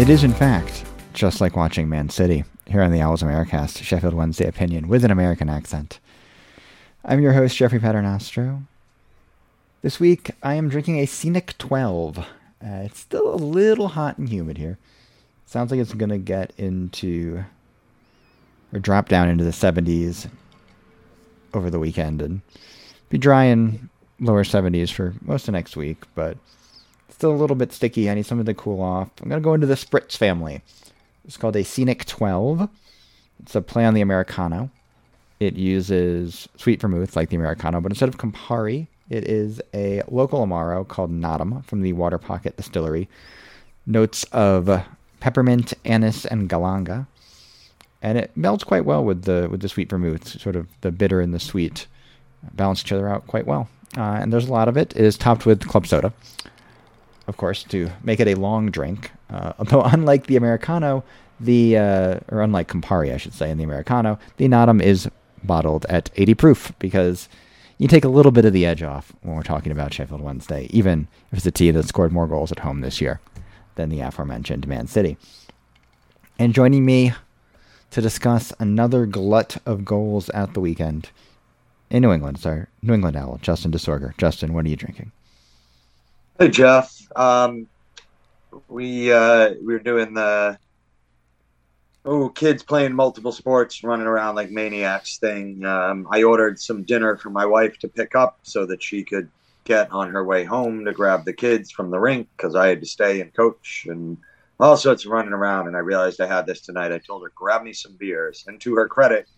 It is, in fact, just like watching Man City here on the Owls Americast, Sheffield Wednesday opinion with an American accent. I'm your host, Jeffrey Paternostro. This week, I am drinking a Scenic 12. Uh, it's still a little hot and humid here. Sounds like it's going to get into, or drop down into the 70s over the weekend and be dry in lower 70s for most of next week, but Still a little bit sticky. I need something to cool off. I'm going to go into the Spritz family. It's called a Scenic 12. It's a play on the Americano. It uses sweet vermouth like the Americano, but instead of Campari, it is a local Amaro called Notum from the Water Pocket Distillery. Notes of peppermint, anise, and galanga. And it melds quite well with the with the sweet vermouth. Sort of the bitter and the sweet balance each other out quite well. Uh, and there's a lot of it. It is topped with club soda of course, to make it a long drink. Uh, although, unlike the Americano, the uh, or unlike Campari, I should say, in the Americano, the Notum is bottled at 80 proof because you take a little bit of the edge off when we're talking about Sheffield Wednesday, even if it's a team that scored more goals at home this year than the aforementioned Man City. And joining me to discuss another glut of goals at the weekend in New England, sorry, New England Owl, Justin DeSorger. Justin, what are you drinking? Hey Jeff, um, we uh, we were doing the oh kids playing multiple sports, running around like maniacs thing. Um, I ordered some dinner for my wife to pick up so that she could get on her way home to grab the kids from the rink because I had to stay and coach and all sorts of running around. And I realized I had this tonight. I told her grab me some beers, and to her credit,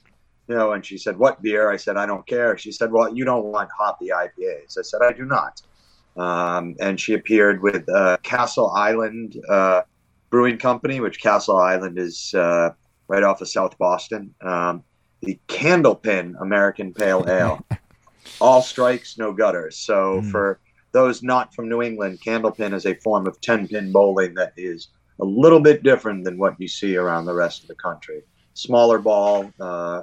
you know, and she said, "What beer?" I said, "I don't care." She said, "Well, you don't want hoppy IPAs." I said, "I do not." Um, and she appeared with uh, Castle Island uh, Brewing Company, which Castle Island is uh, right off of South Boston. Um, the Candlepin American Pale Ale, all strikes, no gutters. So mm. for those not from New England, Candlepin is a form of ten pin bowling that is a little bit different than what you see around the rest of the country. Smaller ball. Uh,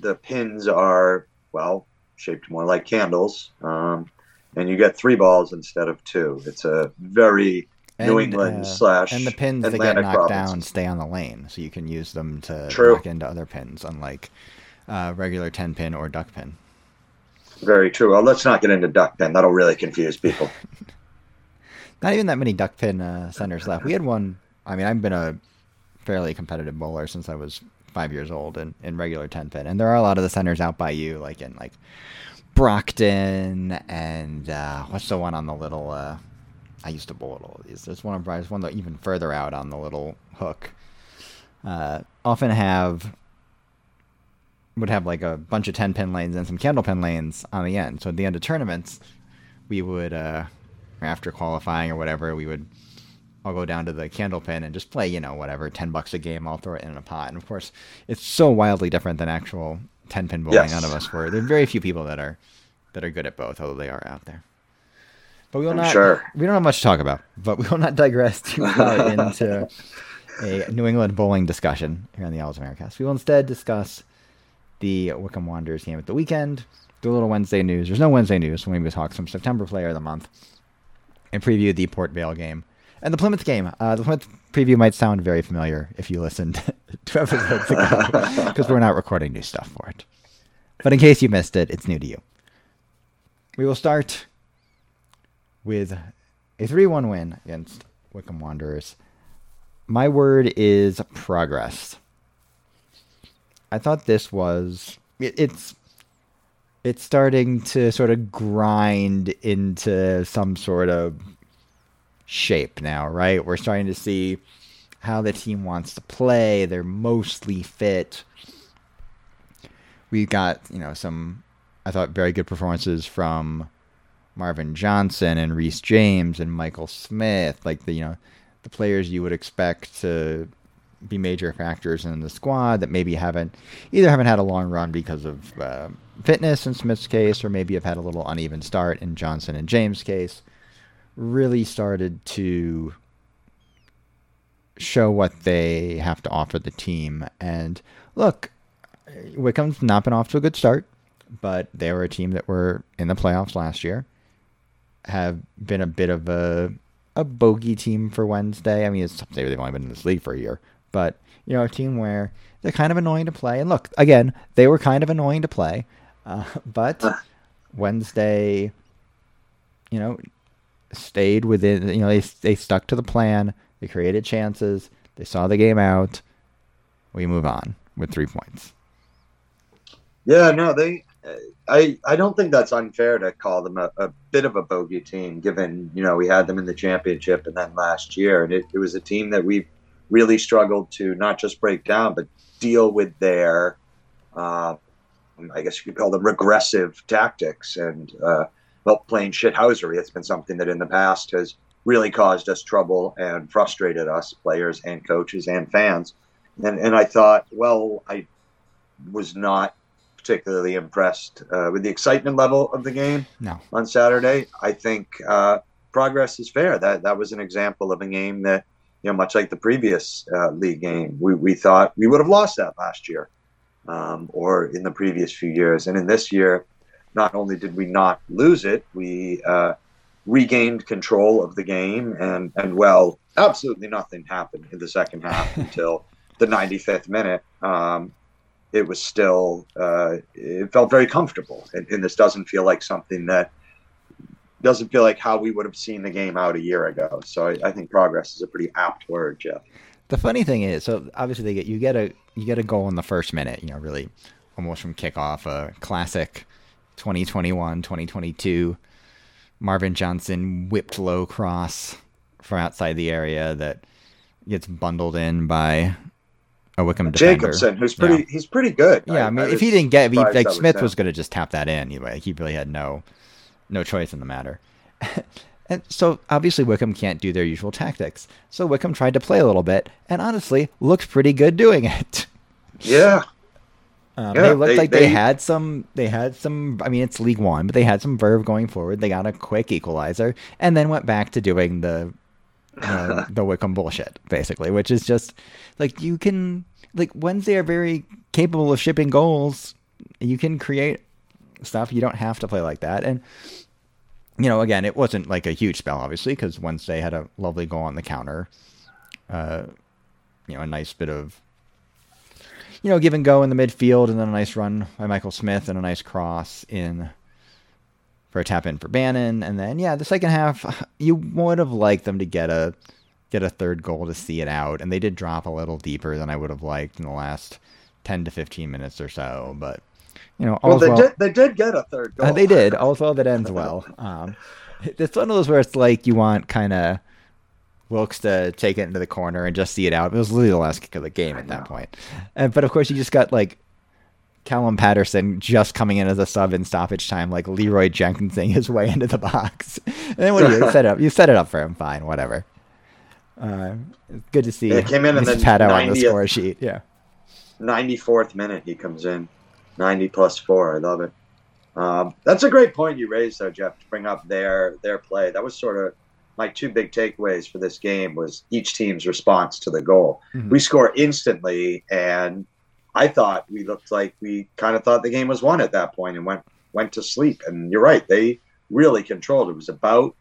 the pins are well shaped more like candles. Um, and you get three balls instead of two. It's a very and, New England uh, slash and the pins Atlantic that get knocked province. down stay on the lane, so you can use them to True. knock into other pins, unlike uh, regular ten pin or duck pin. Very true. Well, let's not get into duck pin. That'll really confuse people. not even that many duck pin uh, centers left. We had one. I mean, I've been a fairly competitive bowler since I was five years old in, in regular ten pin, and there are a lot of the centers out by you, like in like Brockton and uh, what's the one on the little? Uh, I used to bowl all these. There's one. There's one that even further out on the little hook. Uh, often have would have like a bunch of ten pin lanes and some candle pin lanes on the end. So at the end of tournaments, we would uh, after qualifying or whatever, we would all go down to the candle pin and just play, you know, whatever, ten bucks a game. I'll throw it in a pot. And of course, it's so wildly different than actual ten pin bowling. Yes. None of us were. There are very few people that are that are good at both, although they are out there. But we will I'm not. Sure. We don't have much to talk about, but we will not digress too far into a New England bowling discussion here on the Owls Americast. We will instead discuss the Wycombe Wanderers game at the weekend. Do a little Wednesday news. There's no Wednesday news, so maybe we'll talk some September player of the month and preview the Port Vale game and the Plymouth game. Uh, the Plymouth preview might sound very familiar if you listened two episodes ago because we're not recording new stuff for it. But in case you missed it, it's new to you. We will start with a 3 1 win against Wycombe Wanderers. My word is progress. I thought this was. It, it's. It's starting to sort of grind into some sort of shape now, right? We're starting to see how the team wants to play. They're mostly fit. We got, you know, some I thought very good performances from Marvin Johnson and Reece James and Michael Smith, like the you know the players you would expect to be major factors in the squad that maybe haven't either haven't had a long run because of uh, fitness in Smith's case, or maybe have had a little uneven start in Johnson and James' case. Really started to show what they have to offer the team. And look, Wycombe's not been off to a good start, but they were a team that were in the playoffs last year, have been a bit of a a bogey team for Wednesday. I mean, it's something they've only been in this league for a year, but you know, a team where they're kind of annoying to play. And look, again, they were kind of annoying to play, uh, but Wednesday, you know, stayed within. You know, they they stuck to the plan. They created chances. They saw the game out. We move on with three points. Yeah, no, they. I I don't think that's unfair to call them a, a, bit of a bogey team, given you know we had them in the championship and then last year, and it, it was a team that we really struggled to not just break down but deal with their, uh, I guess you could call them regressive tactics and uh, well playing shithousery. It's been something that in the past has really caused us trouble and frustrated us players and coaches and fans, and and I thought, well, I was not particularly impressed uh, with the excitement level of the game no. on Saturday. I think uh, progress is fair. That that was an example of a game that, you know, much like the previous uh, league game, we, we thought we would have lost that last year um, or in the previous few years. And in this year, not only did we not lose it, we uh, regained control of the game. And, and well, absolutely nothing happened in the second half until the 95th minute. Um, it was still uh, it felt very comfortable and, and, this doesn't feel like something that doesn't feel like how we would have seen the game out a year ago so I, I, think progress is a pretty apt word jeff the funny thing is so obviously they get you get a you get a goal in the first minute you know really almost from kickoff a classic 2021 2022 marvin johnson whipped low cross from outside the area that gets bundled in by a Wycombe Jacobson, who's pretty, yeah. he's pretty good. Yeah, I, I mean, I if he didn't get, he, like Smith was going to just tap that in anyway. He really had no, no choice in the matter. and so obviously Wycombe can't do their usual tactics. So Wycombe tried to play a little bit, and honestly looked pretty good doing it. Yeah. Um, yeah, they looked they, like they, they, had some. They had some. I mean, it's League One, but they had some verve going forward. They got a quick equalizer, and then went back to doing the uh, the Wycombe bullshit, basically, which is just like you can like Wednesday are very capable of shipping goals. You can create stuff. You don't have to play like that. And you know, again, it wasn't like a huge spell, obviously, because Wednesday had a lovely goal on the counter. Uh, you know, a nice bit of you know give and go in the midfield, and then a nice run by Michael Smith and a nice cross in for a tap in for Bannan. And then, yeah, the second half, you would have liked them to get a get a third goal to see it out, and they did drop a little deeper than I would have liked in the last ten to fifteen minutes or so. But you know, well, they well, did they did get a third goal. Uh, they did. All's well that ends well. Um, it's one of those where it's like you want kind of Wilkes to take it into the corner and just see it out. It was literally the last kick of the game at that point. And, but of course, you just got like Callum Paterson just coming in as a sub in stoppage time, like Leroy Jenkinsing his way into the box. and then what do you set it up? You set it up for him, fine, whatever. Uh, good to see. Yeah, came in and then Pato on the score sheet. Yeah, ninety fourth minute he comes in, ninety plus four. I love it. Um, that's a great point you raised, though, Jeff, to bring up their their play. That was sort of my two big takeaways for this game was each team's response to the goal. Mm-hmm. We score instantly, and I thought we looked like we kind of thought the game was won at that point and went went to sleep. And you're right, they really controlled. It was about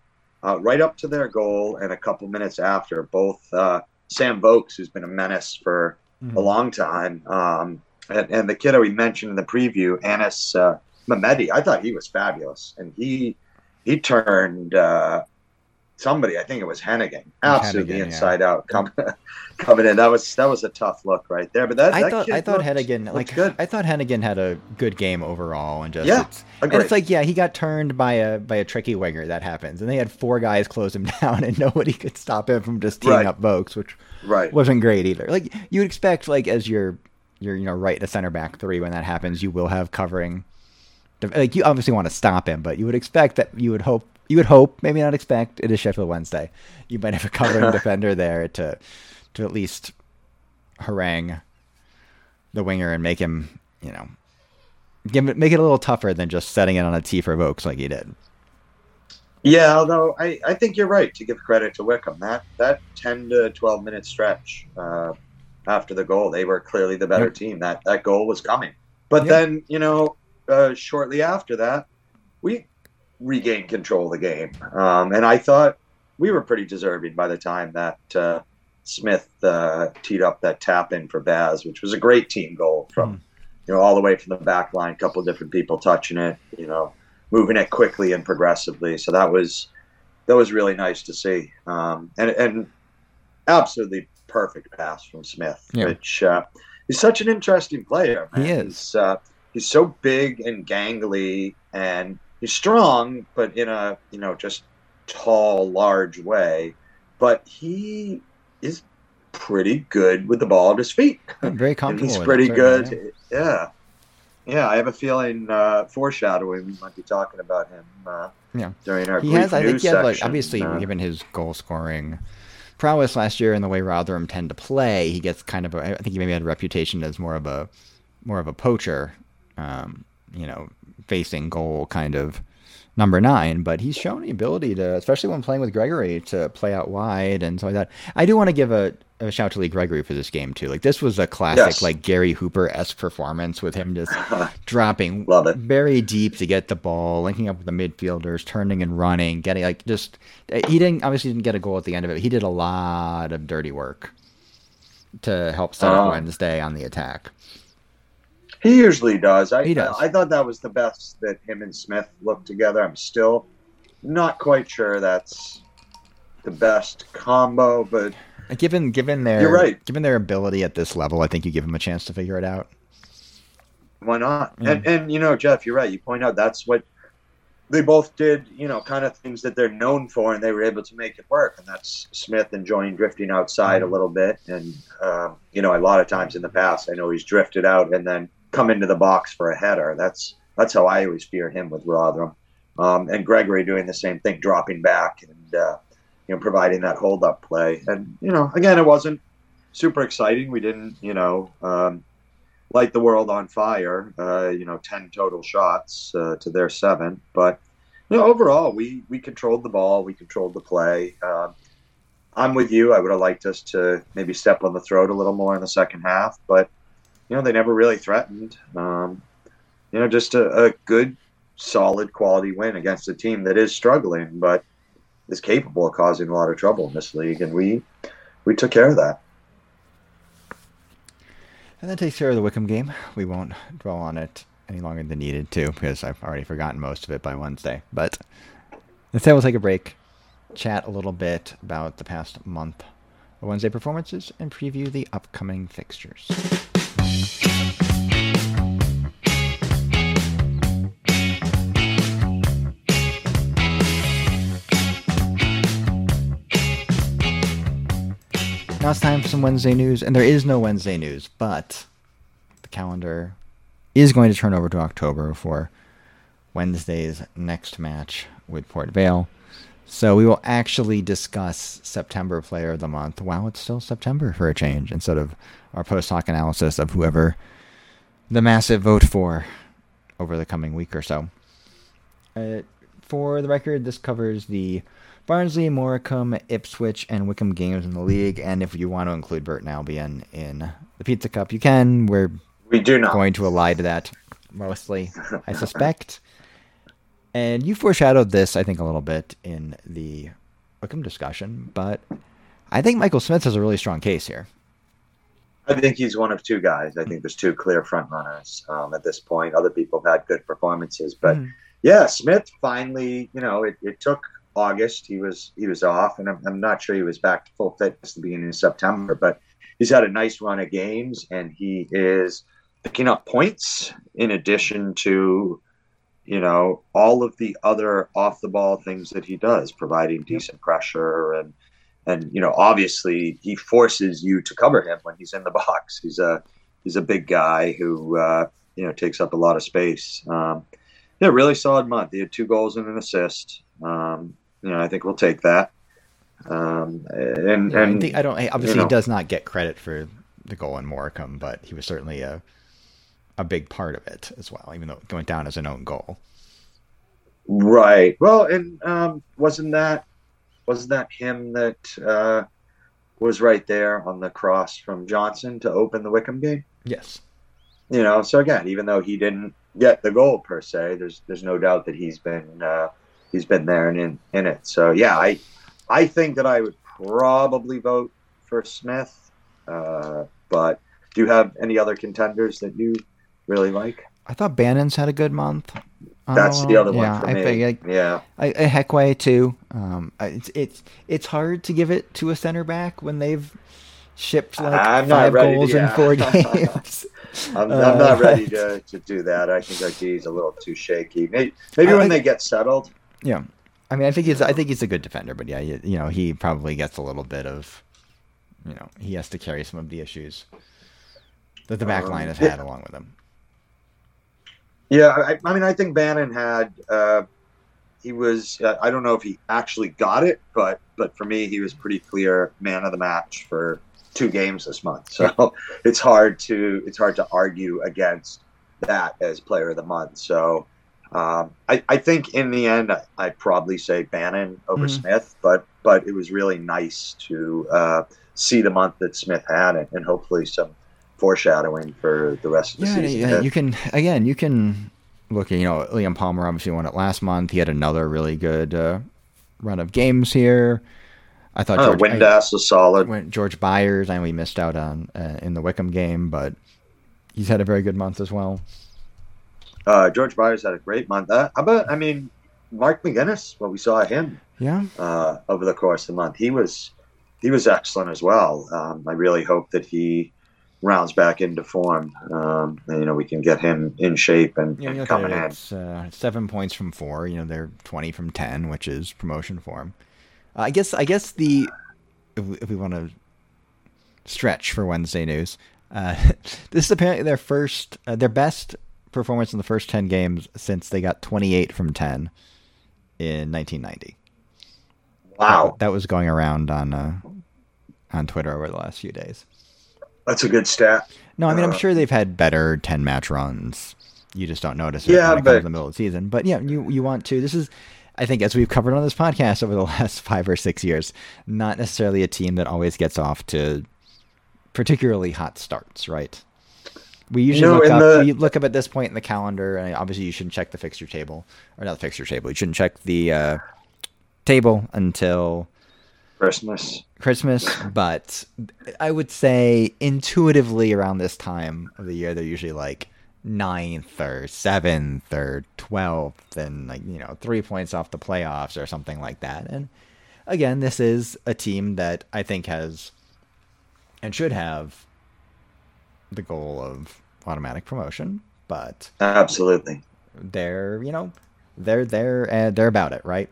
uh, right up to their goal and a couple minutes after. Both uh, Sam Vokes, who's been a menace for mm-hmm. a long time, um, and, and, the kiddo we mentioned in the preview, Anis uh. I thought he was fabulous, and he he turned uh, somebody. I think it was Heneghan, absolutely Heneghan, inside yeah. out coming coming in. That was that was a tough look right there. But that I that thought I thought looked, Heneghan looked like good. I thought Heneghan had a good game overall, and just yeah, it's, and it's like yeah, he got turned by a by a tricky winger. That happens, and they had four guys close him down, and nobody could stop him from just teeing right. up Vokes, which right wasn't great either. Like you would expect, like as your your you're you know right to center back three when that happens, you will have covering. Like you obviously want to stop him, but you would expect that you would hope you would hope, maybe not expect, it is Sheffield Wednesday. You might have a covering defender there to to at least harangue the winger and make him, you know, give it, make it a little tougher than just setting it on a tee for Vokes like he did. Yeah, although I, I think you're right to give credit to Wycombe. That that ten to twelve minute stretch uh, after the goal, they were clearly the better yep. team. That that goal was coming, but yep. then you know, uh, shortly after that, we regained control of the game. Um, and I thought we were pretty deserving by the time that uh, Smith uh, teed up that tap in for Baz, which was a great team goal from. Mm. You know, all the way from the back line, a couple of different people touching it. You know, moving it quickly and progressively. So that was that was really nice to see, um, and and absolutely perfect pass from Smith, yeah. which uh, is such an interesting player. Man. He is. He's, uh, he's so big and gangly, and he's strong, but in a you know just tall, large way. But he is pretty good with the ball at his feet. I'm very comfortable. he's pretty good. Yeah. yeah. I have a feeling uh, foreshadowing we might be talking about him. Uh, yeah. During our he has, I think, he has, like obviously uh, given his goal scoring prowess last year and the way Rotherham tend to play, he gets kind of a, I think he maybe had a reputation as more of a more of a poacher, um, you know, facing goal kind of number nine, but he's shown the ability to, especially when playing with Gregory, to play out wide and so like that. I do want to give a a shout to Lee Gregory for this game too. Like this was a classic yes. like Gary Hooper esque performance with him just dropping very deep to get the ball, linking up with the midfielders, turning and running, getting like just he didn't obviously didn't get a goal at the end of it. But he did a lot of dirty work to help set up uh, Wednesday on the attack. He usually does. I, he does. I, I thought that was the best that him and Smith looked together. I'm still not quite sure that's the best combo, but Given given their You're right. given their ability at this level, I think you give them a chance to figure it out. Why not? Yeah. And and you know, Jeff, you're right. You point out that's what they both did, you know, kind of things that they're known for, and they were able to make it work. And that's Smith enjoying drifting outside mm-hmm. a little bit. And, um, you know, a lot of times in the past, I know he's drifted out and then come into the box for a header. That's that's how I always fear him with Rotherham. Um, and Gregory doing the same thing, dropping back and, uh, you know, providing that hold up play. And, you know, again, it wasn't super exciting. We didn't, you know, um, light the world on fire, uh, you know, 10 total shots uh, to their seven. But, you know, overall, we, we controlled the ball, we controlled the play. Um, I'm with you. I would have liked us to maybe step on the throat a little more in the second half, but, you know, they never really threatened. Um, you know, just a, a good, solid quality win against a team that is struggling, but is capable of causing a lot of trouble in this league, and we we took care of that. And that takes care of the Wycombe game. We won't dwell on it any longer than needed to, because I've already forgotten most of it by Wednesday. But instead, we'll take a break, chat a little bit about the past month of Wednesday performances, and preview the upcoming fixtures. Now it's time for some Wednesday news, and there is no Wednesday news, but the calendar is going to turn over to October for Wednesday's next match with Port Vale. So we will actually discuss September Player of the Month. Wow, it's still September for a change, instead of our post hoc analysis of whoever the massive vote for over the coming week or so. Uh, for the record, this covers the Barnsley, Morecambe, Ipswich, and Wycombe games in the league. And if you want to include Burton Albion in the Pizza Cup, you can. We're we do not going to ally to that mostly, I suspect. And you foreshadowed this, I think, a little bit in the Wycombe discussion, but I think Michael Smith has a really strong case here. I think he's one of two guys. I think there's two clear front runners um, at this point. Other people have had good performances, but mm. yeah, Smith finally, you know, it, it took August. He was he was off, and I'm, I'm not sure he was back to full fitness at the beginning of September. But he's had a nice run of games, and he is picking up points in addition to you know all of the other off the ball things that he does, providing decent pressure and and you know obviously he forces you to cover him when he's in the box. He's a he's a big guy who uh, you know takes up a lot of space. Um, yeah, really solid month. He had two goals and an assist. Um, you know, I think we'll take that. Um, and and I, think, I don't. Obviously, you know, he does not get credit for the goal in Morecambe, but he was certainly a a big part of it as well, even though it went down as an own goal. Right. Well, and um, wasn't that wasn't that him that uh, was right there on the cross from Johnson to open the Wycombe game? Yes. You know, so again, even though he didn't get the goal per se, there's there's no doubt that he's been uh, he's been there and in, in it. So yeah, I I think that I would probably vote for Smith, uh, but do you have any other contenders that you really like? I thought Bannan's had a good month. That's the other one yeah, for I me. think yeah, I, I Ihiekwe too. Um, it's it's it's hard to give it to a center back when they've shipped like I'm five ready to- goals in four games. I'm, Uh, I'm not ready to, to do that. I think our D is a little too shaky. Maybe, maybe I when they get settled. Yeah, I mean, I think he's I think he's a good defender, but yeah, you, you know, he probably gets a little bit of, you know, he has to carry some of the issues that the back Um, line has yeah. had along with him. Yeah, I, I mean, I think Bannan had. Uh, he was. Uh, I don't know if he actually got it, but but for me, he was pretty clear man of the match for two games this month. So it's hard to it's hard to argue against that as player of the month. So um, I, I think in the end, I, I'd probably say Bannan over Mhm. Smith, but but it was really nice to uh, see the month that Smith had, and, and hopefully some foreshadowing for the rest of the Yeah, season. yeah, you can again, you can look at you know Liam Palmer obviously won it last month. He had another really good uh, run of games here. I thought Oh, George, Windass was solid. George Byers, I know he missed out on uh, in the Wycombe game, but he's had a very good month as well. Uh, George Byers had a great month. Uh, how about, I mean, Mark McGuinness, what we saw him Yeah, uh, over the course of the month, he was he was excellent as well. Um, I really hope that he rounds back into form. Um, and, you know, we can get him in shape and, Yeah, and coming it, in. it's uh, seven points from four. You know, they're twenty from ten, which is promotion form. Uh, I guess. I guess the if we, if we want to stretch for Wednesday news, uh, this is apparently their first, uh, their best performance in the first ten games since they got twenty-eight from ten in nineteen ninety. Wow, that was going around on uh, on Twitter over the last few days. That's a good stat. No, I mean I'm Uh, sure they've had better ten match runs. You just don't notice it Yeah, when it comes in the middle of the season. But yeah, you you want to. This is, I think, as we've covered on this podcast over the last five or six years, not necessarily a team that always gets off to particularly hot starts, right? We usually No, look up. the- We look up at this point in the calendar, and obviously you shouldn't check the fixture table, or not the fixture table. You shouldn't check the uh, table until Christmas. Christmas, but I would say intuitively around this time of the year, they're usually like ninth or seventh or twelfth, and like you know three points off the playoffs or something like that. And again, this is a team that I think has and should have the goal of automatic promotion, but Absolutely. they're you know they're they're uh, they're about it, right?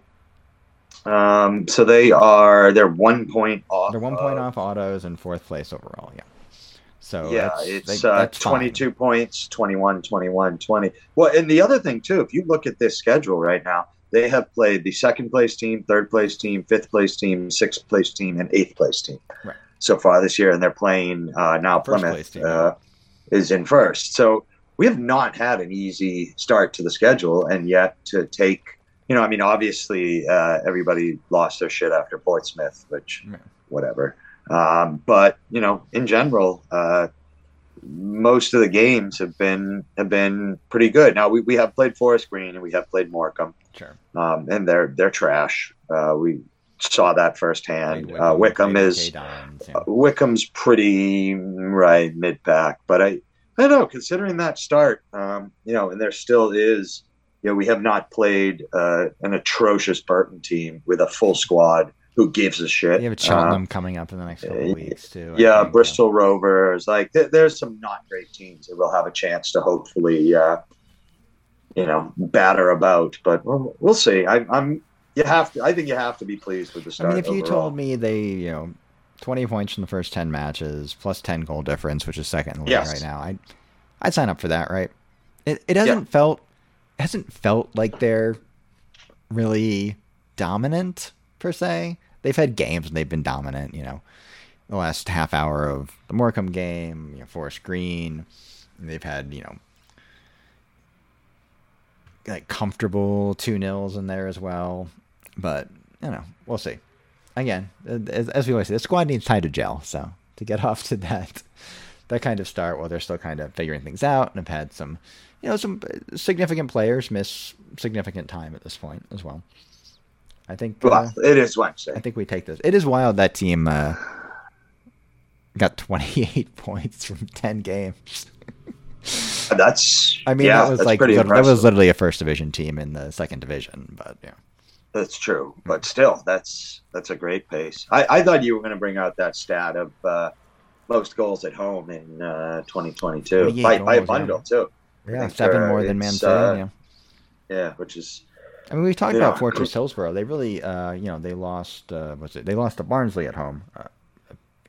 Um, so they are they're one point off. They're one point of- off autos and fourth place overall. Yeah. So yeah, that's, it's they- uh, that's fine. 22 points, 21, 21, 20. Well, and the other thing, too, if you look at this schedule right now, they have played the second place team, third place team, fifth place team, sixth place team, and eighth place team Right. so far this year. And they're playing uh, now first place Plymouth team, uh, is in first. So we have not had an easy start to the schedule. And yet to take, you know, I mean, obviously uh, everybody lost their shit after Portsmouth, which, Yeah. whatever. Um, but you know, in general, uh, most of the games have been have been pretty good. Now we, we have played Forest Green and we have played Morecambe, Sure. um, and they're they're trash. Uh, we saw that firsthand. Played uh, Wycombe is uh, Wycombe's pretty right mid pack, but I I don't know. Considering that start, um, you know, and there still is, you know, we have not played uh, an atrocious Burton team with a full squad who gives a shit. You have Uh, Cheltenham coming up in the next couple uh, of weeks too. I yeah, think, Bristol Rovers. Like, th- there's some not great teams that will have a chance to hopefully, uh, you know, batter about. But we'll, we'll see. I, I'm. You have to. I think you have to be pleased with the start. I mean, if you told me they, you know, twenty points from the first ten matches plus ten goal difference, which is second in the league Yes. right now, I'd I'd sign up for that. Right? It it hasn't felt it hasn't felt like they're really dominant per se. They've had games and they've been dominant. You know, the last half hour of the Morecambe game, you know, Forest Green. They've had you know like comfortable two nils in there as well. But you know, we'll see. Again, as, as we always say, the squad needs time to gel. So to get off to that that kind of start, while they're still kind of figuring things out, and have had some, you know, some significant players miss significant time at this point as well. I think. Well, uh, it is Wednesday. I think we take this. It is wild that team uh, got 28 points from 10 games. that's. I mean, yeah, that was like that was literally a first division team in the second division, but yeah. That's true, but still, that's that's a great pace. I, I thought you were going to bring out that stat of uh, most goals at home in uh, 2022 by, by a bundle too. Yeah, seven more than Man City. Uh, yeah. which is. I mean, we talked about Fortress Hillsborough. They really, uh, you know, they lost. Uh, was it? They lost to Barnsley at home uh,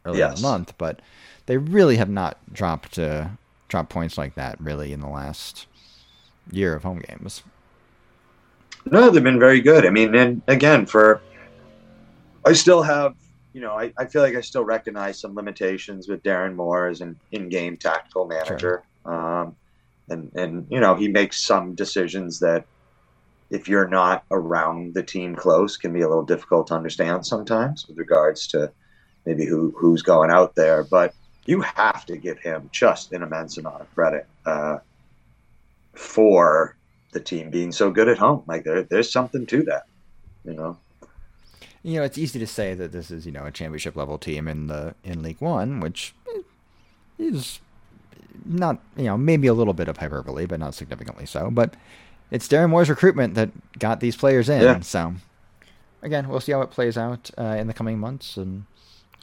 earlier yes. in the month, but they really have not dropped uh, dropped points like that really in the last year of home games. No, they've been very good. I mean, and again, for I still have, you know, I, I feel like I still recognize some limitations with Darren Moore as an in-game tactical manager. Sure. Um, and and you know, he makes some decisions that if you're not around the team close can be a little difficult to understand sometimes with regards to maybe who who's going out there. But you have to give him just an immense amount of credit uh, for the team being so good at home. Like there, there's something to that, you know. You know, it's easy to say that this is you know a championship level team in the in League One, which is not you know maybe a little bit of hyperbole, but not significantly so. But it's Darren Moore's recruitment that got these players in. Yeah. So again, we'll see how it plays out uh, in the coming months, and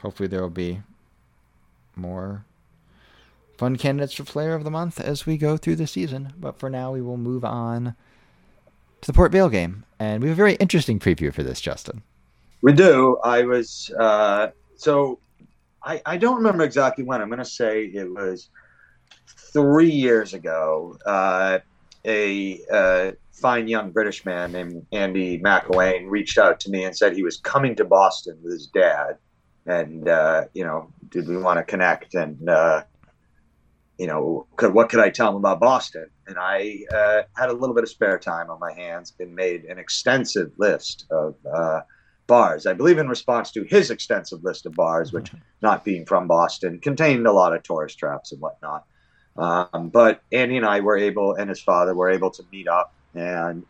hopefully there will be more fun candidates for Player of the Month as we go through the season. But for now, we will move on to the Port Vale game. And we have a very interesting preview for this, Justin. We do. I was, uh, so I, I don't remember exactly when. I'm going to say it was three years ago. Uh, a uh, fine young British man named Andy McElwain reached out to me and said he was coming to Boston with his dad. And, uh, you know, did we want to connect? And, uh, you know, could, what could I tell him about Boston? And I uh, had a little bit of spare time on my hands and made an extensive list of uh, bars. I believe in response to his extensive list of bars, which, not being from Boston, contained a lot of tourist traps and whatnot. Um, but Andy and I were able, and his father were able to meet up, and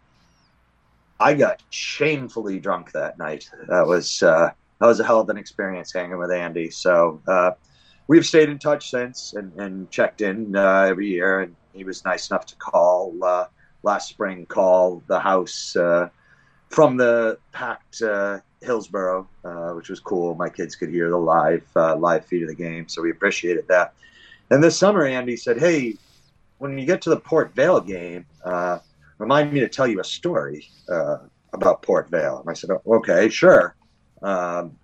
I got shamefully drunk that night. That was uh, that was a hell of an experience hanging with Andy. So uh, we've stayed in touch since and, and checked in uh, every year. And he was nice enough to call uh, last spring, call the house uh, from the packed uh, Hillsborough, uh, which was cool. My kids could hear the live live feed of the game, so we appreciated that. And this summer, Andy said, "Hey, when you get to the Port Vale game, remind me to tell you a story about Port Vale." And I said, oh, "Okay, sure." Um,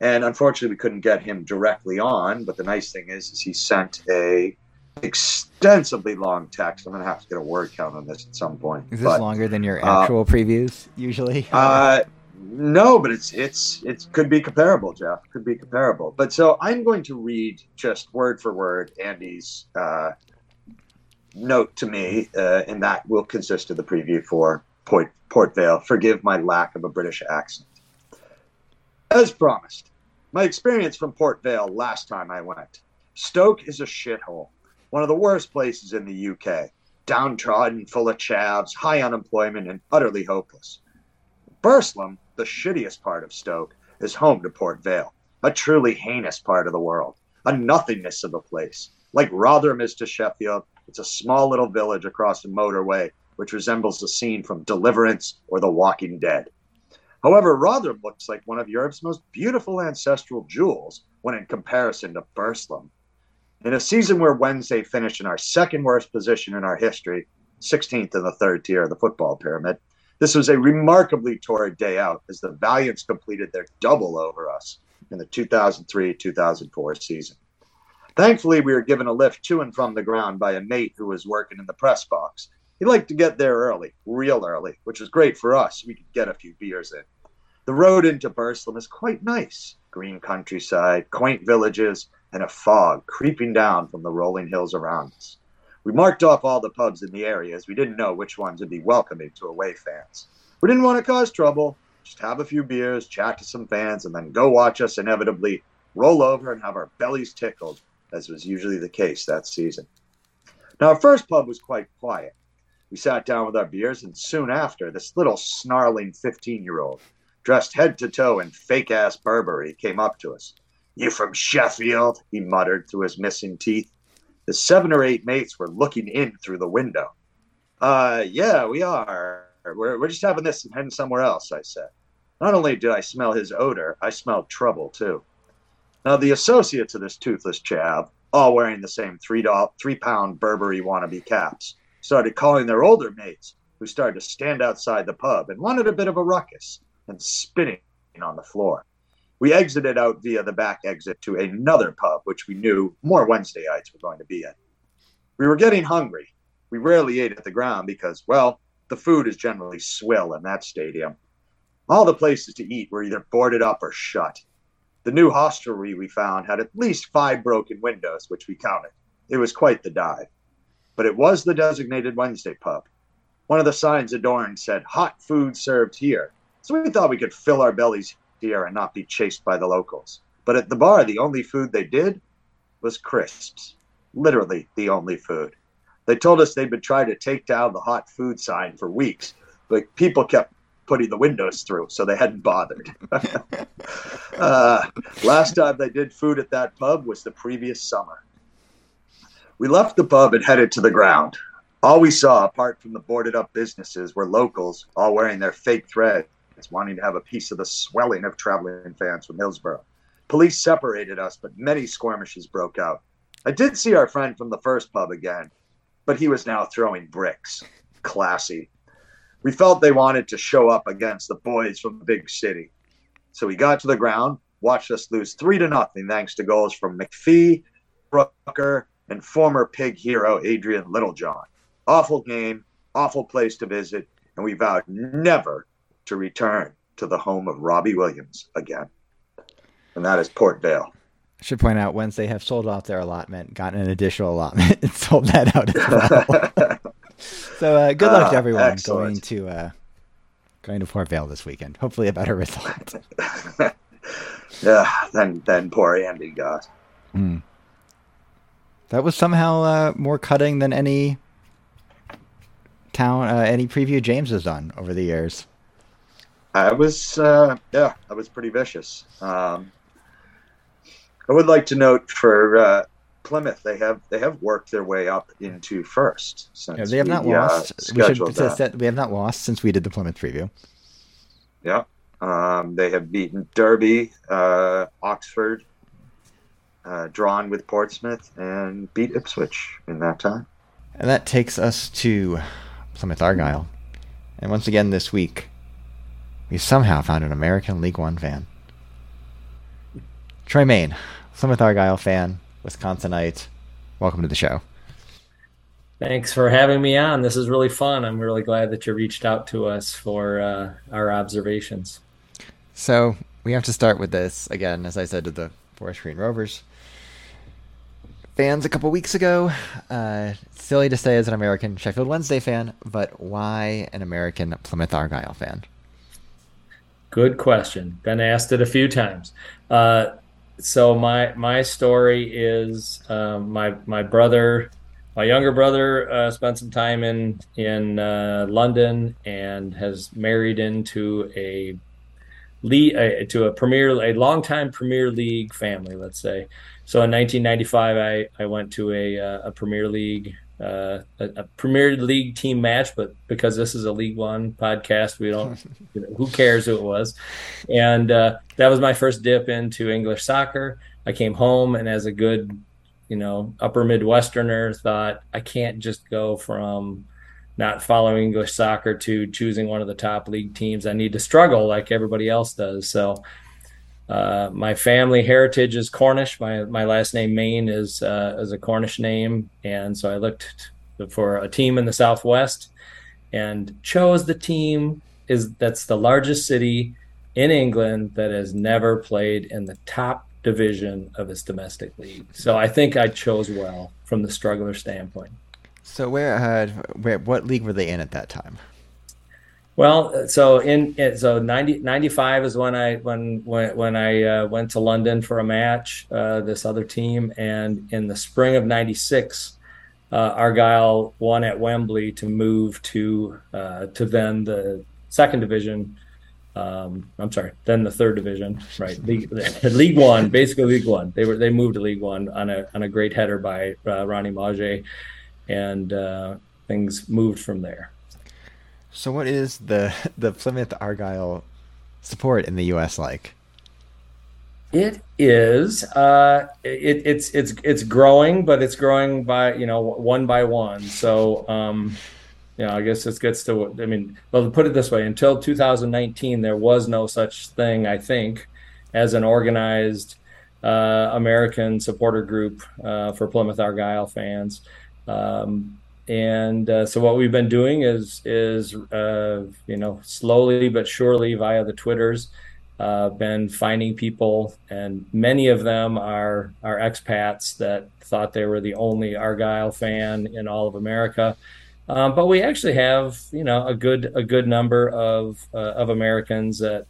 and unfortunately, we couldn't get him directly on. But the nice thing is, is he sent a extensively long text. I'm gonna have to get a word count on this at some point. Is this but, longer than your uh, actual uh, previews usually? Uh, no, but it's it's it could be comparable, Jeff. Could be comparable. But so I'm going to read just word for word Andy's uh, note to me, uh, and that will consist of the preview for Port, Port Vale. Forgive my lack of a British accent. As promised, my experience from Port Vale last time I went. Stoke is a shithole, one of the worst places in the UK. Downtrodden, full of chavs, high unemployment, and utterly hopeless. Burslem, the shittiest part of Stoke, is home to Port Vale, a truly heinous part of the world, a nothingness of a place. Like Rotherham is to Sheffield, it's a small little village across a motorway which resembles a scene from Deliverance or The Walking Dead. However, Rotherham looks like one of Europe's most beautiful ancestral jewels when in comparison to Burslem. In a season where Wednesday finished in our second worst position in our history, 16th in the third tier of the football pyramid, this was a remarkably torrid day out as the Valiants completed their double over us in the 2003 2004 season. Thankfully, we were given a lift to and from the ground by a mate who was working in the press box he liked to get there early, real early, which was great for us. We could get a few beers in. The road into Burslem is quite nice green countryside, quaint villages, and a fog creeping down from the rolling hills around us. We marked off all the pubs in the area as we didn't know which ones would be welcoming to away fans. We didn't want to cause trouble, just have a few beers, chat to some fans, and then go watch us inevitably roll over and have our bellies tickled, as was usually the case that season. Now, our first pub was quite quiet. We sat down with our beers, and soon after, this little snarling 15 year old, dressed head to toe in fake ass Burberry, came up to us. You from Sheffield? he muttered through his missing teeth. His seven or eight mates were looking in through the window. Uh, yeah, we are. We're, we're just having this and heading somewhere else, I said. Not only did I smell his odor, I smelled trouble too. Now, the associates of this toothless chap, all wearing the same three, three pound Burberry wannabe caps, started calling their older mates, who started to stand outside the pub and wanted a bit of a ruckus and spitting on the floor. We exited out via the back exit to another pub, which we knew more Wednesdayites were going to be in. We were getting hungry. We rarely ate at the ground because, well, the food is generally swill in that stadium. All the places to eat were either boarded up or shut. The new hostelry we found had at least five broken windows, which we counted. It was quite the dive. But it was the designated Wednesday pub. One of the signs adorned said, Hot food served here. So we thought we could fill our bellies here and not be chased by the locals. But at the bar, the only food they did was crisps. Literally the only food. They told us they'd been trying to take down the hot food sign for weeks, but people kept putting the windows through, so they hadn't bothered. uh, last time they did food at that pub was the previous summer. We left the pub and headed to the ground. All we saw, apart from the boarded up businesses, were locals all wearing their fake threads, wanting to have a piece of the swelling of traveling fans from Hillsborough. Police separated us, but many skirmishes broke out. I did see our friend from the first pub again, but he was now throwing bricks. Classy. We felt they wanted to show up against the boys from the big city. So we got to the ground, watched us lose three to nothing thanks to goals from McPhee, Brooker, and former pig hero Adrian Littlejohn. Awful game, awful place to visit, and we vowed never to return to the home of Robbie Williams again. And that is Port Vale. I should point out Wednesday have sold off their allotment, gotten an additional allotment, and sold that out as well. so uh, good luck to ah, everyone going to uh, going to Port Vale this weekend. Hopefully, a better result. yeah, than than poor Andy got. Mm. That was somehow uh, more cutting than any town, uh, any preview James has done over the years. I was, uh, yeah, I was pretty vicious. Um, I would like to note for uh, Plymouth, they have they have worked their way up into first. yeah, they have we, not lost. Uh, we, should, we have not lost since we did the Plymouth preview. Yeah, um, they have beaten Derby, uh, Oxford, uh, drawn with Portsmouth, and beat Ipswich in that time. And that takes us to Plymouth Argyle. And once again this week, we somehow found an American League One fan. Troy Main, Plymouth Argyle fan, Wisconsinite. Welcome to the show. Thanks for having me on. This is really fun. I'm really glad that you reached out to us for uh, our observations. So we have to start with this again, as I said to the Forest Green Rovers fans a couple weeks ago. Uh, silly to say as an American Sheffield Wednesday fan, but why an American Plymouth Argyle fan? Good question. Been asked it a few times. Uh, so my my story is um, my my brother, my younger brother, uh, spent some time in in uh, London and has married into a league uh, to a premier a longtime Premier League family. Let's say. So in 1995, I I went to a uh, a Premier League uh, a, a, Premier League team match, but because this is a League One podcast, we don't. You know, who cares who it was? And uh, that was my first dip into English soccer. I came home and, as a good, you know, upper Midwesterner, thought I can't just go from not following English soccer to choosing one of the top league teams. I need to struggle like everybody else does. So uh, my family heritage is Cornish. My my last name Main is uh, is a Cornish name, and so I looked for a team in the Southwest, and chose the team is that's the largest city in England that has never played in the top division of its domestic league. So I think I chose well from the struggler standpoint. So where, uh, where what league were they in at that time? Well, so in so 90, 95 is when I when when when I uh, went to London for a match, uh, this other team, and in the spring of '96, uh, Argyle won at Wembley to move to uh, to then the second division Um, I'm sorry, then the third division, right? League, League One, basically League One. They were they moved to League One on a on a great header by uh, Ronnie Mauge, and uh, things moved from there. So, what is the the Plymouth Argyle support in the U.S. like? It is. Uh, it, it's it's it's growing, but it's growing by you know one by one. So um, you know, I guess this gets to. I mean, well, to put it this way, until 2019, there was no such thing. I think as an organized uh, American supporter group uh, for Plymouth Argyle fans. Um, and uh, so what we've been doing is is uh, you know slowly but surely via the twitters uh, been finding people, and many of them are are expats that thought they were the only Argyle fan in all of America. Um, but we actually have, you know, a good a good number of uh, of Americans that,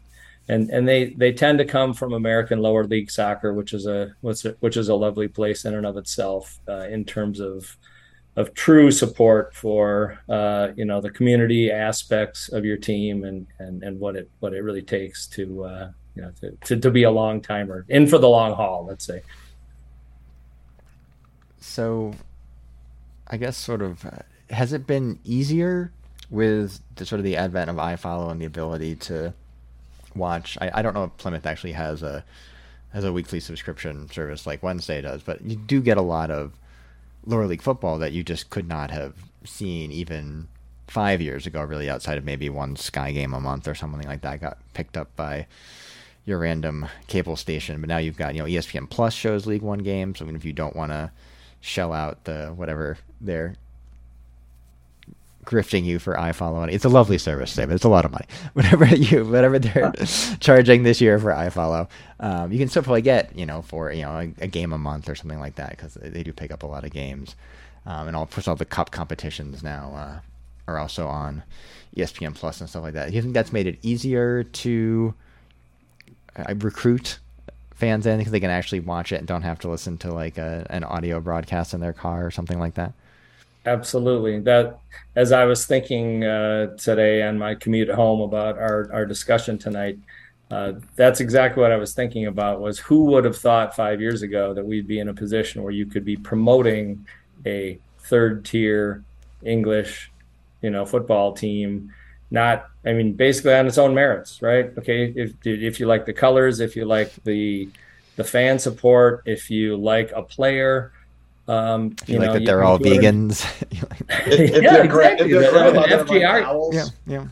and and they they tend to come from American lower league soccer, which is a which, is a lovely place in and of itself uh, in terms of of true support for uh, you know the community aspects of your team and and and what it what it really takes to uh, you know to, to, to be a long timer in for the long haul let's say. So i guess sort of uh, has it been easier with the sort of the advent of ifollow and the ability to watch? I, I don't know if plymouth actually has a has a weekly subscription service like wednesday does but you do get a lot of lower league football that you just could not have seen even five years ago, really, outside of maybe one Sky game a month or something like that got picked up by your random cable station. But now you've got, you know, ESPN Plus shows League One games. So even if you don't want to shell out the whatever they're grifting you for iFollow. It's a lovely service, but it's a lot of money. Whatever you, whatever they're charging this year for iFollow, um, you can still probably get, you know, for you know a, a game a month or something like that because they do pick up a lot of games, um, and all of course, all the cup competitions now uh, are also on ESPN Plus and stuff like that. Do you think that's made it easier to uh, recruit fans in because they can actually watch it and don't have to listen to like a, an audio broadcast in their car or something like that? Absolutely. That as I was thinking uh, today on my commute home about our, our discussion tonight, uh, that's exactly what I was thinking about was who would have thought five years ago that we'd be in a position where you could be promoting a third tier English, you know, football team, not, I mean, basically on its own merits, right? Okay. If, if you like the colors, if you like the, the fan support, if you like a player, um, you, you like know, that they're all vegans. yeah, exactly. The, the FGR, yeah, yeah.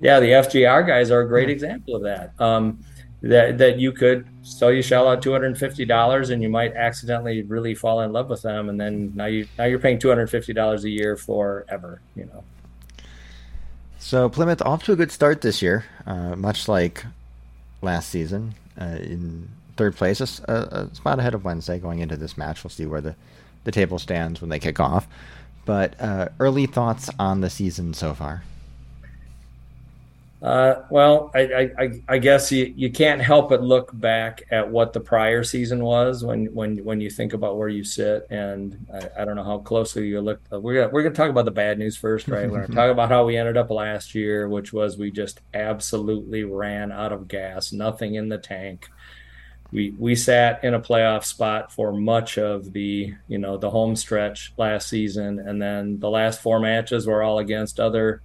Yeah, the FGR guys are a great example of that. Um, that that you could sell your shell out two hundred and fifty dollars and you might accidentally really fall in love with them and then now you now you're paying two hundred and fifty dollars a year forever, you know. So Plymouth off to a good start this year, uh, much like last season. Uh, in third place, a, a, spot ahead of Wednesday going into this match. We'll see where the, the table stands when they kick off. But uh, early thoughts on the season so far? Uh, well, I, I, I, guess you, you can't help but look back at what the prior season was when when when you think about where you sit, and I, I don't know how closely you look. We're gonna, we're gonna talk about the bad news first, right? we're gonna talk about how we ended up last year, which was we just absolutely ran out of gas, nothing in the tank we we sat in a playoff spot for much of the you know the home stretch last season, and then the last four matches were all against other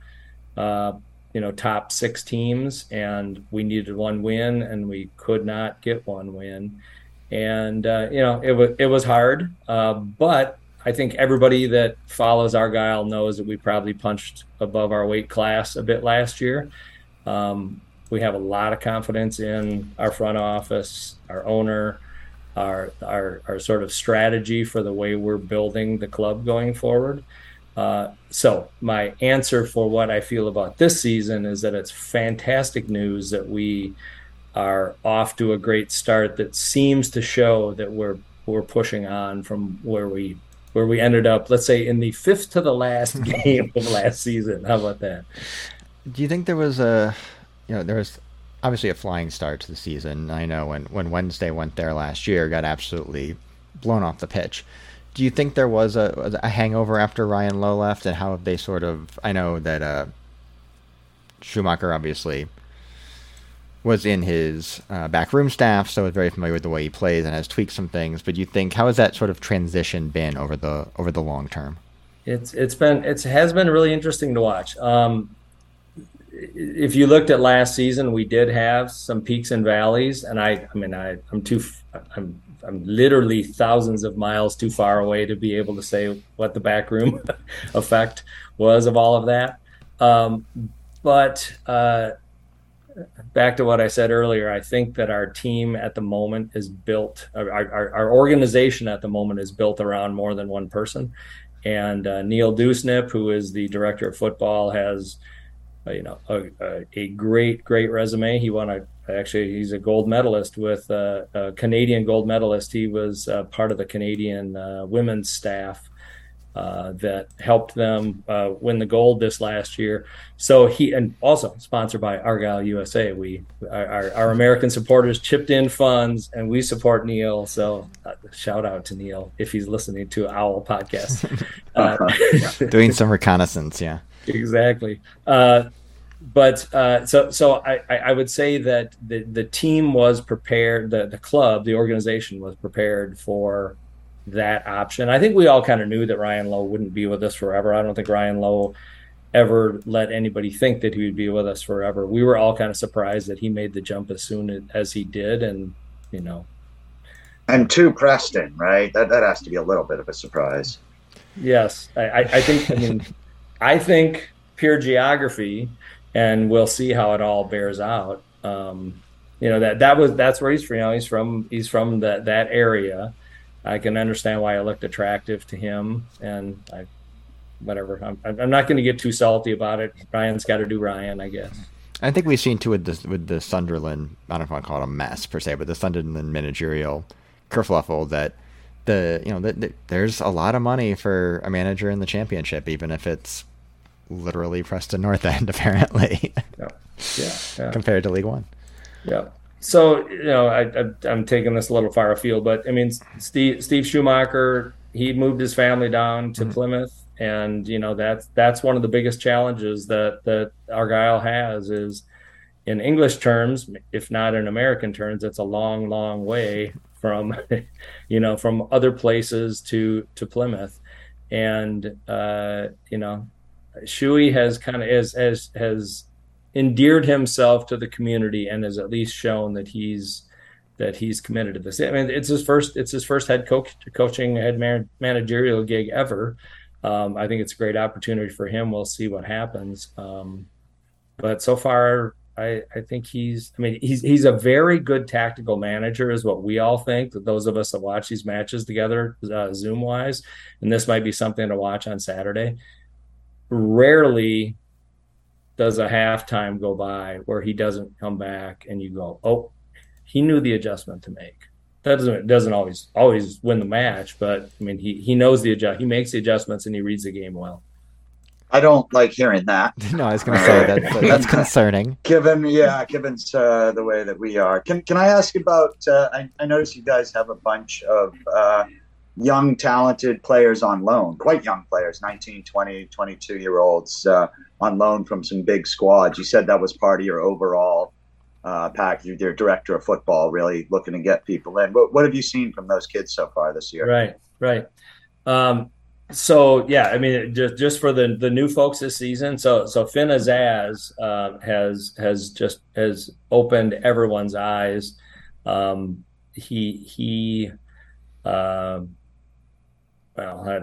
uh, you know top six teams, and we needed one win, and we could not get one win, and uh, you know it was it was hard, uh, but I think everybody that follows Argyle knows that we probably punched above our weight class a bit last year. Um, we have a lot of confidence in our front office, our owner, our our, our sort of strategy for the way we're building the club going forward. Uh, so my answer for what I feel about this season is that it's fantastic news that we are off to a great start that seems to show that we're we're pushing on from where we where we ended up let's say in the fifth to the last game of last season how about that do you think there was a you know, there was obviously a flying start to the season. I know when, when Wednesday went there last year, got absolutely blown off the pitch. Do you think there was a, a hangover after Ryan Lowe left, and how have they sort of? I know that uh, Schumacher obviously was in his uh, backroom staff, so is very familiar with the way he plays and has tweaked some things. But you think how has that sort of transition been over the over the long term? It's it's been it has been really interesting to watch. Um, if you looked at last season, we did have some peaks and valleys, and I I mean I I'm too I'm I'm literally thousands of miles too far away to be able to say what the backroom effect was of all of that. Um, but uh, back to what I said earlier, I think that our team at the moment is built, our, our, our organization at the moment is built around more than one person. And uh, Neil Dewsnip, who is the director of football, has uh, you know a, a, a, great great resume. He won a actually he's a gold medalist with uh, a Canadian gold medalist. He was uh, part of the Canadian uh, women's staff uh, that helped them uh, win the gold this last year. So he and also sponsored by Argyle USA. We our, our American supporters chipped in funds and we support Neil. So uh, shout out to Neil if he's listening to Owl podcast. Uh, Doing some reconnaissance, yeah. Exactly. Uh, but uh, so so I, I would say that the the team was prepared. The the club, the organization was prepared for that option. I think we all kind of knew that Ryan Lowe wouldn't be with us forever. I don't think Ryan Lowe ever let anybody think that he would be with us forever. We were all kind of surprised that he made the jump as soon as he did, and you know. And to Preston, right? That that has to be a little bit of a surprise. Yes, I, I think. I mean, I think pure geography, and we'll see how it all bears out. Um, you know that that was that's where he's from. You know, he's from he's from that that area I can understand why it looked attractive to him, and I, whatever. I'm, I'm not going to get too salty about it. Ryan's got to do Ryan, I guess. I think we've seen too with the with the Sunderland. I don't know if I want to call it a mess per se, but the Sunderland managerial kerfluffle that the you know the, the, there's a lot of money for a manager in the championship, even if it's literally Preston North End, apparently. Yeah. yeah, yeah. compared to League One. Yeah so you know, I, I, am taking this a little far afield, but I mean, Steve Steve Schumacher, he moved his family down to mm-hmm. Plymouth, and you know that's that's one of the biggest challenges that that Argyle has is in English terms, if not in American terms, it's a long, long way from you know from other places to to Plymouth, and uh, you know, Shuey has kind of has has has endeared himself to the community and has at least shown that he's that he's committed to this. I mean, it's his first it's his first head coach coaching head man, managerial gig ever. Um, I think it's a great opportunity for him. We'll see what happens. Um, but so far, I, I think he's I mean he's he's a very good tactical manager is what we all think that those of us that watch these matches together uh, zoom wise and this might be something to watch on Saturday rarely does a halftime go by where he doesn't come back and you go, oh, he knew the adjustment to make. That doesn't doesn't always always win the match, but I mean he he knows the adjust he makes the adjustments and he reads the game well. I don't like hearing that. no, I was going to say that that's concerning. Given, yeah, given uh, the way that we are. Can Can I ask about? Uh, I, I notice you guys have a bunch of uh, young, talented players on loan, quite young players, 19, 20, 22 year olds uh, on loan from some big squads. You said that was part of your overall uh, package. Your director of football really looking to get people in. What, what have you seen from those kids so far this year? Right, right. Um, so yeah, I mean, just just for the the new folks this season. So so Finn Azaz uh, has has just has opened everyone's eyes. Um, he he. Uh, well, how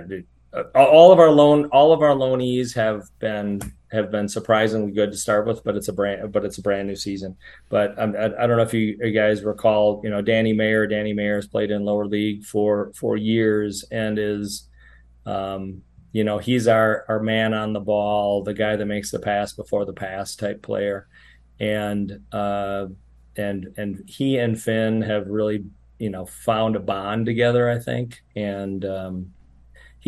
uh, all of our loan all of our loanees have been have been surprisingly good to start with, but it's a brand but it's a brand new season. But um, I, I, don't know if you, you, guys recall, you know, Danny Mayor. Danny Mayor has played in lower league for for years and is, um, you know, he's our our man on the ball, the guy that makes the pass before the pass type player, and uh, and and he and Finn have really you know found a bond together, I think, and um,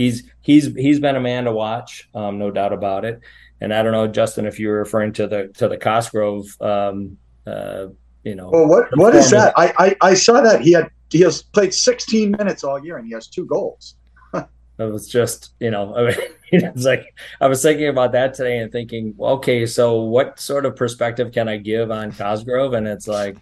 he's he's he's been a man to watch, um, no doubt about it. And I don't know, Justin, if you're referring to the to the Cosgrove, um, uh, you know. Well, what what is that? I, I I saw that he had he has played 16 minutes all year and he has two goals. it was just you know I mean, it's like I was thinking about that today and thinking, okay, so what sort of perspective can I give on Cosgrove? And it's like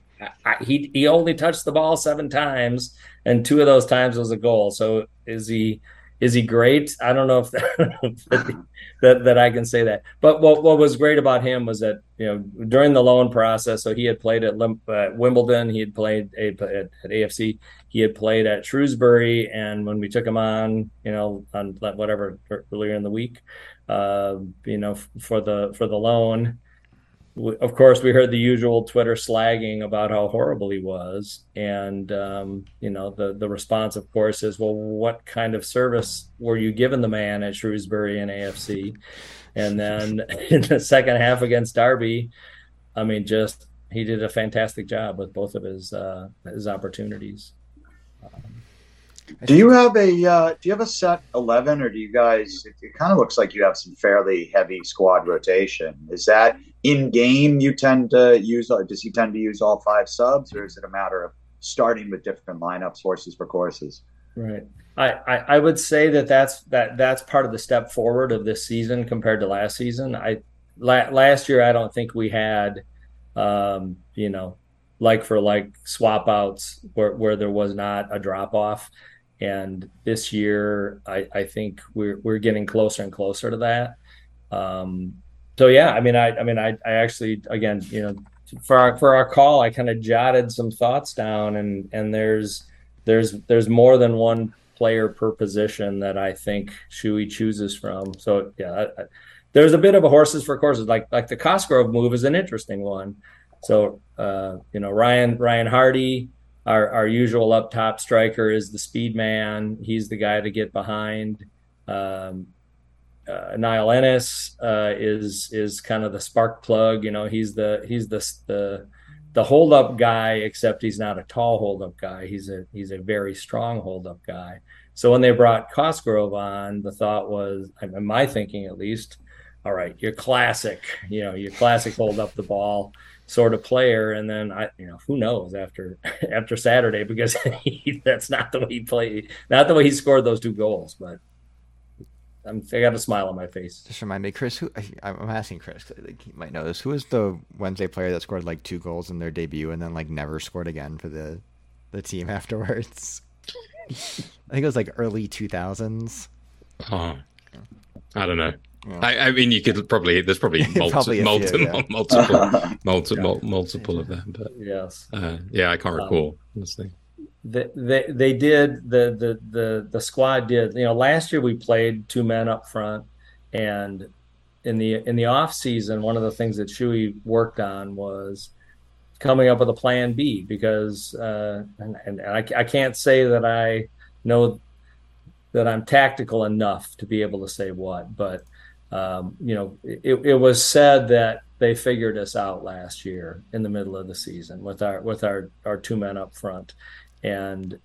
I, he he only touched the ball seven times, and two of those times was a goal. So is he is he great? I don't know if that, that, that I can say that. But what what was great about him was that you know during the loan process, so he had played at, at Wimbledon, he had played at, at, AFC, he had played at Shrewsbury, and when we took him on, you know, on whatever earlier in the week, uh, you know, for the for the loan of course, we heard the usual Twitter slagging about how horrible he was, and um, you know the the response, of course, is, "Well, what kind of service were you giving the man at Shrewsbury and AFC?" And then in the second half against Derby, I mean, just he did a fantastic job with both of his uh, his opportunities. Do you have a uh, do you have a set eleven, or do you guys? It, it kind of looks like you have some fairly heavy squad rotation. Is that in game? You tend to use. Uh, does he tend to use all five subs, or is it a matter of starting with different lineups, horses for courses? Right. I, I, I would say that that's that that's part of the step forward of this season compared to last season. I la- last year I don't think we had, um, you know, like for like swap outs where where there was not a drop off. And this year, I, I think we're we're getting closer and closer to that. Um, so yeah, I mean, I I mean, I I actually again, you know, for our for our call, I kind of jotted some thoughts down, and and there's there's there's more than one player per position that I think Shuey chooses from. So yeah, I, I, there's a bit of a horses for courses. Like like the Cosgrove move is an interesting one. So uh, you know, Ryan Ryan Hardie our, our usual up top striker is the speed man. He's the guy to get behind. Um, uh, Niall Ennis uh, is is kind of the spark plug. You know, he's the he's the the the hold up guy, except he's not a tall hold up guy. He's a he's a very strong hold up guy. So when they brought Cosgrove on, the thought was, in my thinking at least, all right, you're classic. You know, you're classic hold up the ball sort of player. And then I, you know, who knows after after Saturday because he, that's not the way he played, not the way he scored those two goals. But I'm, I got a smile on my face. Just remind me, Chris. Who I'm asking Chris. I think he might know this. Who is the Wednesday player that scored like two goals in their debut and then like never scored again for the the team afterwards? I think it was like early 2000s. Oh, I don't know. Yeah. I, I, mean, you could probably there's probably, multi, probably multi, few, yeah. multiple multiple yeah. multiple of them, but yes, uh, yeah, I can't um, recall um, honestly. They, they did the the the the squad did you know last year we played two men up front and in the in the off season one of the things that Shuey worked on was coming up with a plan B because uh, and, and I, I can't say that I know that I'm tactical enough to be able to say what but um, you know, it, it was said that they figured us out last year in the middle of the season with our with our our two men up front, and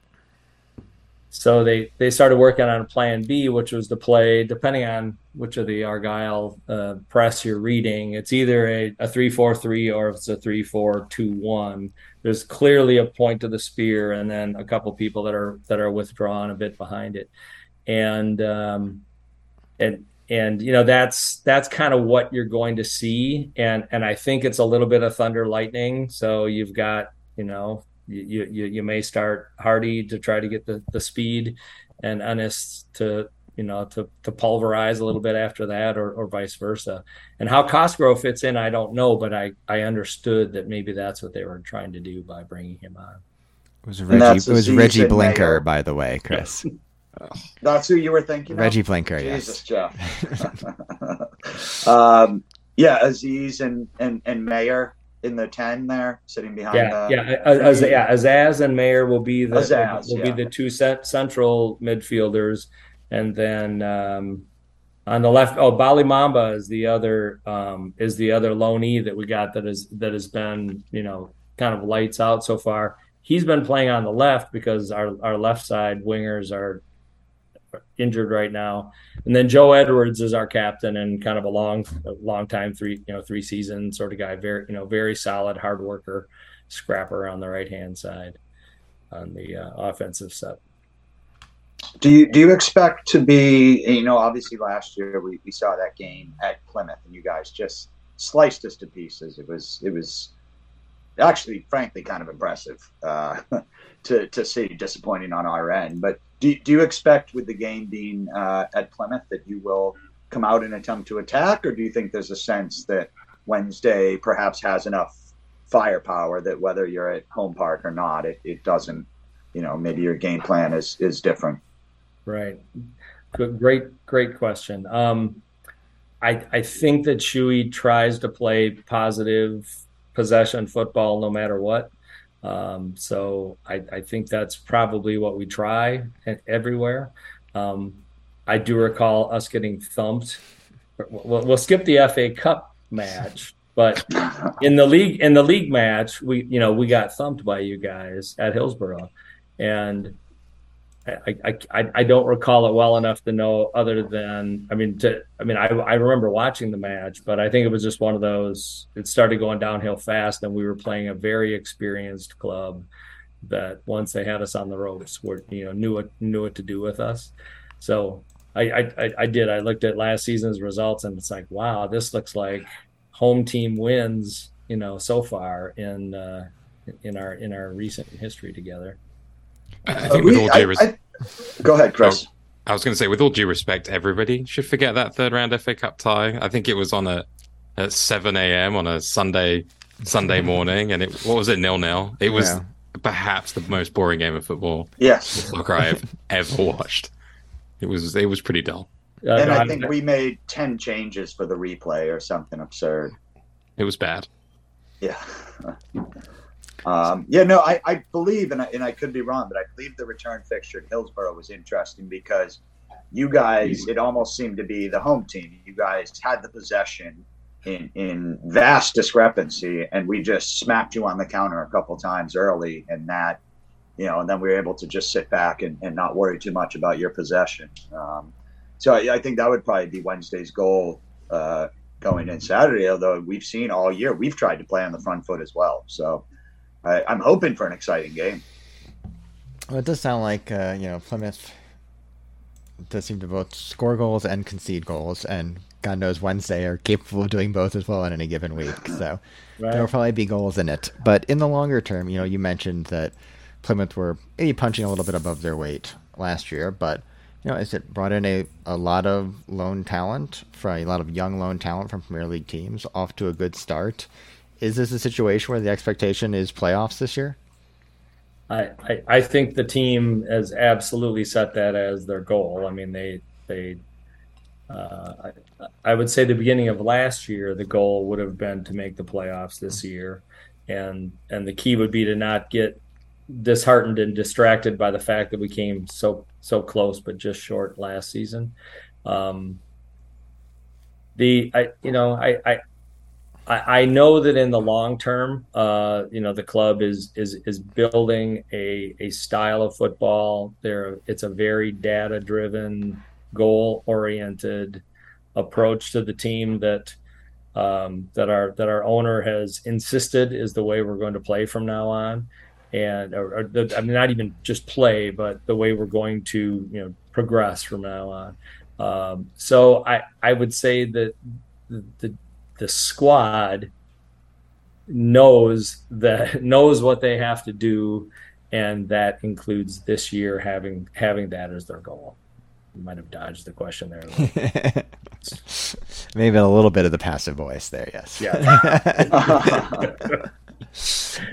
so they they started working on a Plan B, which was to play depending on which of the Argyle uh, press you're reading. It's either a, a three four three or it's a three four two one. There's clearly a point to the spear, and then a couple people that are that are withdrawn a bit behind it, and um, and and you know that's that's kind of what you're going to see and and i think it's a little bit of thunder lightning so you've got you know you you, you may start Hardie to try to get the, the speed and Ennis to you know to to pulverize a little bit after that or, or vice versa and how cosgrove fits in i don't know but i i understood that maybe that's what they were trying to do by bringing him on it was reggie it was reggie blinker by the way chris That's who you were thinking. About. Reggie of? Blinker. Jesus, yes. Jeff. um, yeah, Azaz and and and Mayor in the ten there, sitting behind. Yeah, the, yeah, Az, yeah. Azaz and Mayor will be the Azaz, will yeah. be the two central midfielders, and then um, on the left, oh, Bali Mamba is the other um, is the other loanee that we got that is that has been you know kind of lights out so far. He's been playing on the left because our our left side wingers are injured right now. And then Joe Edwards is our captain and kind of a long, long time three, you know, three season sort of guy. Very, you know, very solid, hard worker, scrapper on the right hand side on the uh, offensive set. Do you do you expect to be? You know, obviously last year we, we saw that game at Plymouth, and you guys just sliced us to pieces. It was it was actually, frankly, kind of impressive uh, to to see. Disappointing on our end, but do do you expect with the game being uh, at Plymouth that you will come out and attempt to attack, or do you think there's a sense that Wednesday perhaps has enough firepower that whether you're at home park or not, it, it doesn't, you know, maybe your game plan is is different. Right. Good, great, great question. Um, I I think that Shuey tries to play positive possession football no matter what. Um, so I, I think that's probably what we try everywhere. Um, I do recall us getting thumped. We'll, we'll skip the FA Cup match, but in the league in the league match, we you know we got thumped by you guys at Hillsborough, and I, I, I don't recall it well enough to know other than I mean to I mean I I remember watching the match, but I think it was just one of those. It started going downhill fast, and we were playing a very experienced club that once they had us on the ropes, were you know knew what knew what to do with us. So I, I I did. I looked at last season's results, and it's like, wow, this looks like home team wins. You know, so far in uh, in our in our recent history together. I think with all due respect, go ahead, Chris. Oh, I was going to say, with all due respect, everybody should forget that third round FA Cup tie. I think it was on a at seven a.m. on a Sunday Sunday morning, and it what was it nil nil? It was yeah. perhaps the most boring game of football. Yes, soccer I have ever watched. It was it was pretty dull. Uh, and I think we made ten changes for the replay or something absurd. It was bad. Yeah. Um, yeah, no, I, I believe, and I, and I could be wrong, but I believe the return fixture at Hillsborough was interesting because you guys, it almost seemed to be the home team. You guys had the possession in, in vast discrepancy, and we just smacked you on the counter a couple times early, and that, you know, and then we were able to just sit back and, and not worry too much about your possession. Um, so I, I, think that would probably be Wednesday's goal uh, going in Saturday, although we've seen all year, we've tried to play on the front foot as well. So, I, am hoping for an exciting game. Well, it does sound like uh, you know Plymouth does seem to both score goals and concede goals, and God knows Wednesday are capable of doing both as well in any given week. So right. there will probably be goals in it. But in the longer term, you know, you mentioned that Plymouth were maybe punching a little bit above their weight last year, but you know, is it brought in a, a lot of loan talent, for a lot of young loan talent from Premier League teams, off to a good start is this a situation where the expectation is playoffs this year? I, I, I think the team has absolutely set that as their goal. I mean, they they uh, I, I would say the beginning of last year, the goal would have been to make the playoffs this year, and and the key would be to not get disheartened and distracted by the fact that we came so so close but just short last season. Um, the I you know I I I, I know that in the long term, uh, you know, the club is is is building a a style of football. There, it's a very data driven, goal oriented approach to the team that um, that our that our owner has insisted is the way we're going to play from now on, and or, or the, I mean not even just play, but the way we're going to you know progress from now on. Um, so I I would say that the, the the squad knows that knows what they have to do and that includes this year having having that as their goal. You might have dodged the question there maybe a little bit of the passive voice there yes. Yeah.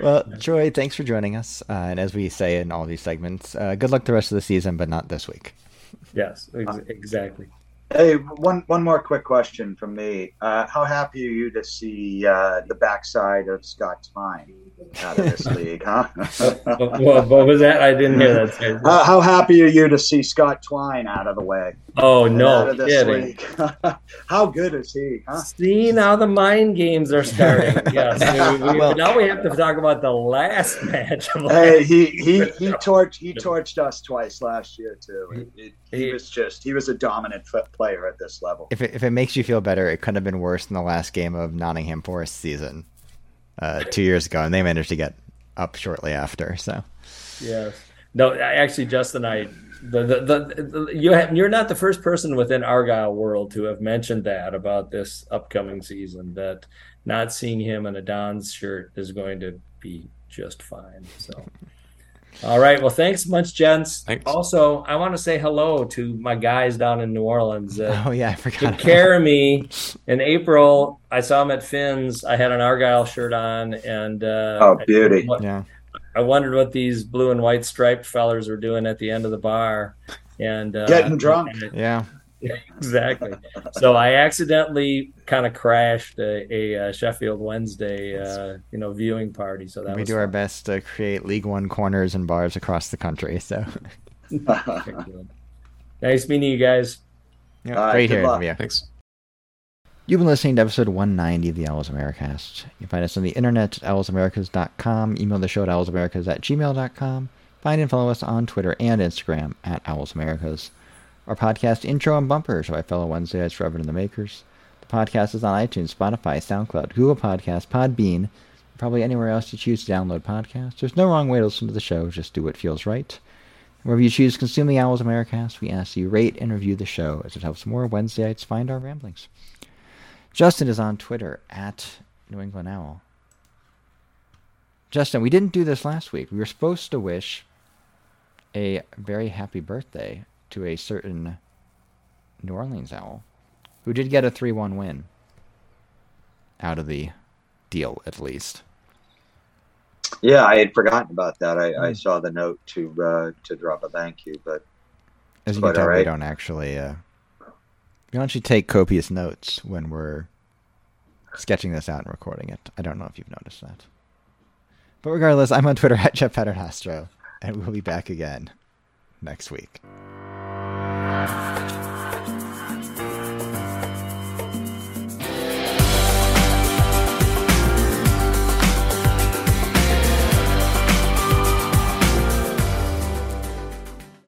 Well troy thanks for joining us uh, and as we say in all these segments uh, good luck the rest of the season but not this week. Yes ex- exactly Hey, one one more quick question from me. Uh, how happy are you to see uh, the backside of Scott Twine out of this league, huh? what, what, was that? I didn't hear that. Uh, how happy are you to see Scott Twine out of the way? Oh no, kidding! how good is he? Huh? See now the mind games are starting. yes, we, we, well, now we have to talk about the last match. hey, he he he torched he torched us twice last year too. It, it, he was just he was a dominant player at this level. If it, if it makes you feel better, it couldn't have been worse in the last game of Nottingham Forest season uh, two years ago, and they managed to get up shortly after. So yes, no, actually, Justin, I the, the, the, the you have, you're not the first person within Argyle world to have mentioned that about this upcoming season. That not seeing him in a Don's shirt is going to be just fine. So. All right. Well, thanks much, gents. Thanks. Also, I want to say hello to my guys down in New Orleans. Uh, oh yeah, I forgot. took care of me in April. I saw him at Finn's. I had an Argyle shirt on, and uh, Oh, beauty. I, Yeah. I wondered what these blue and white striped fellers were doing at the end of the bar, and uh, Getting drunk. Yeah. exactly. So I accidentally kind of crashed a, a, uh Sheffield Wednesday, uh, you know, viewing party. So that we was do our best to create League One corners and bars across the country. So Nice meeting you guys. yeah, All right, great good hearing from you. Thanks. You've been listening to episode 190 of the Owls Americast. You can find us on the internet at owlsamericas.com, email the show at owlsamericas at gmail.com, find and follow us on Twitter and Instagram at owlsamericas. Our podcast intro and bumpers are by fellow Wednesdayites Reverend and the Makers. The podcast is on iTunes, Spotify, SoundCloud, Google Podcasts, Podbean, probably anywhere else you choose to download podcasts. There's no wrong way to listen to the show, just do what feels right. Wherever you choose to consume the Owls Americast, we ask you rate and review the show as it helps more Wednesdayites find our ramblings. Justin is on Twitter at New England Owl. Justin, we didn't do this last week. We were supposed to wish a very happy birthday to a certain New Orleans Owl who did get a 3 1 win out of the deal, at least. Yeah, I had forgotten about that. I, Hmm. I saw the note to uh, to drop a thank you, but As you can tell, we don't actually. Uh, we don't actually take copious notes when we're sketching this out and recording it. I don't know if you've noticed that. But regardless, I'm on Twitter at Jeff Paternostro, and we'll be back again next week. Bye.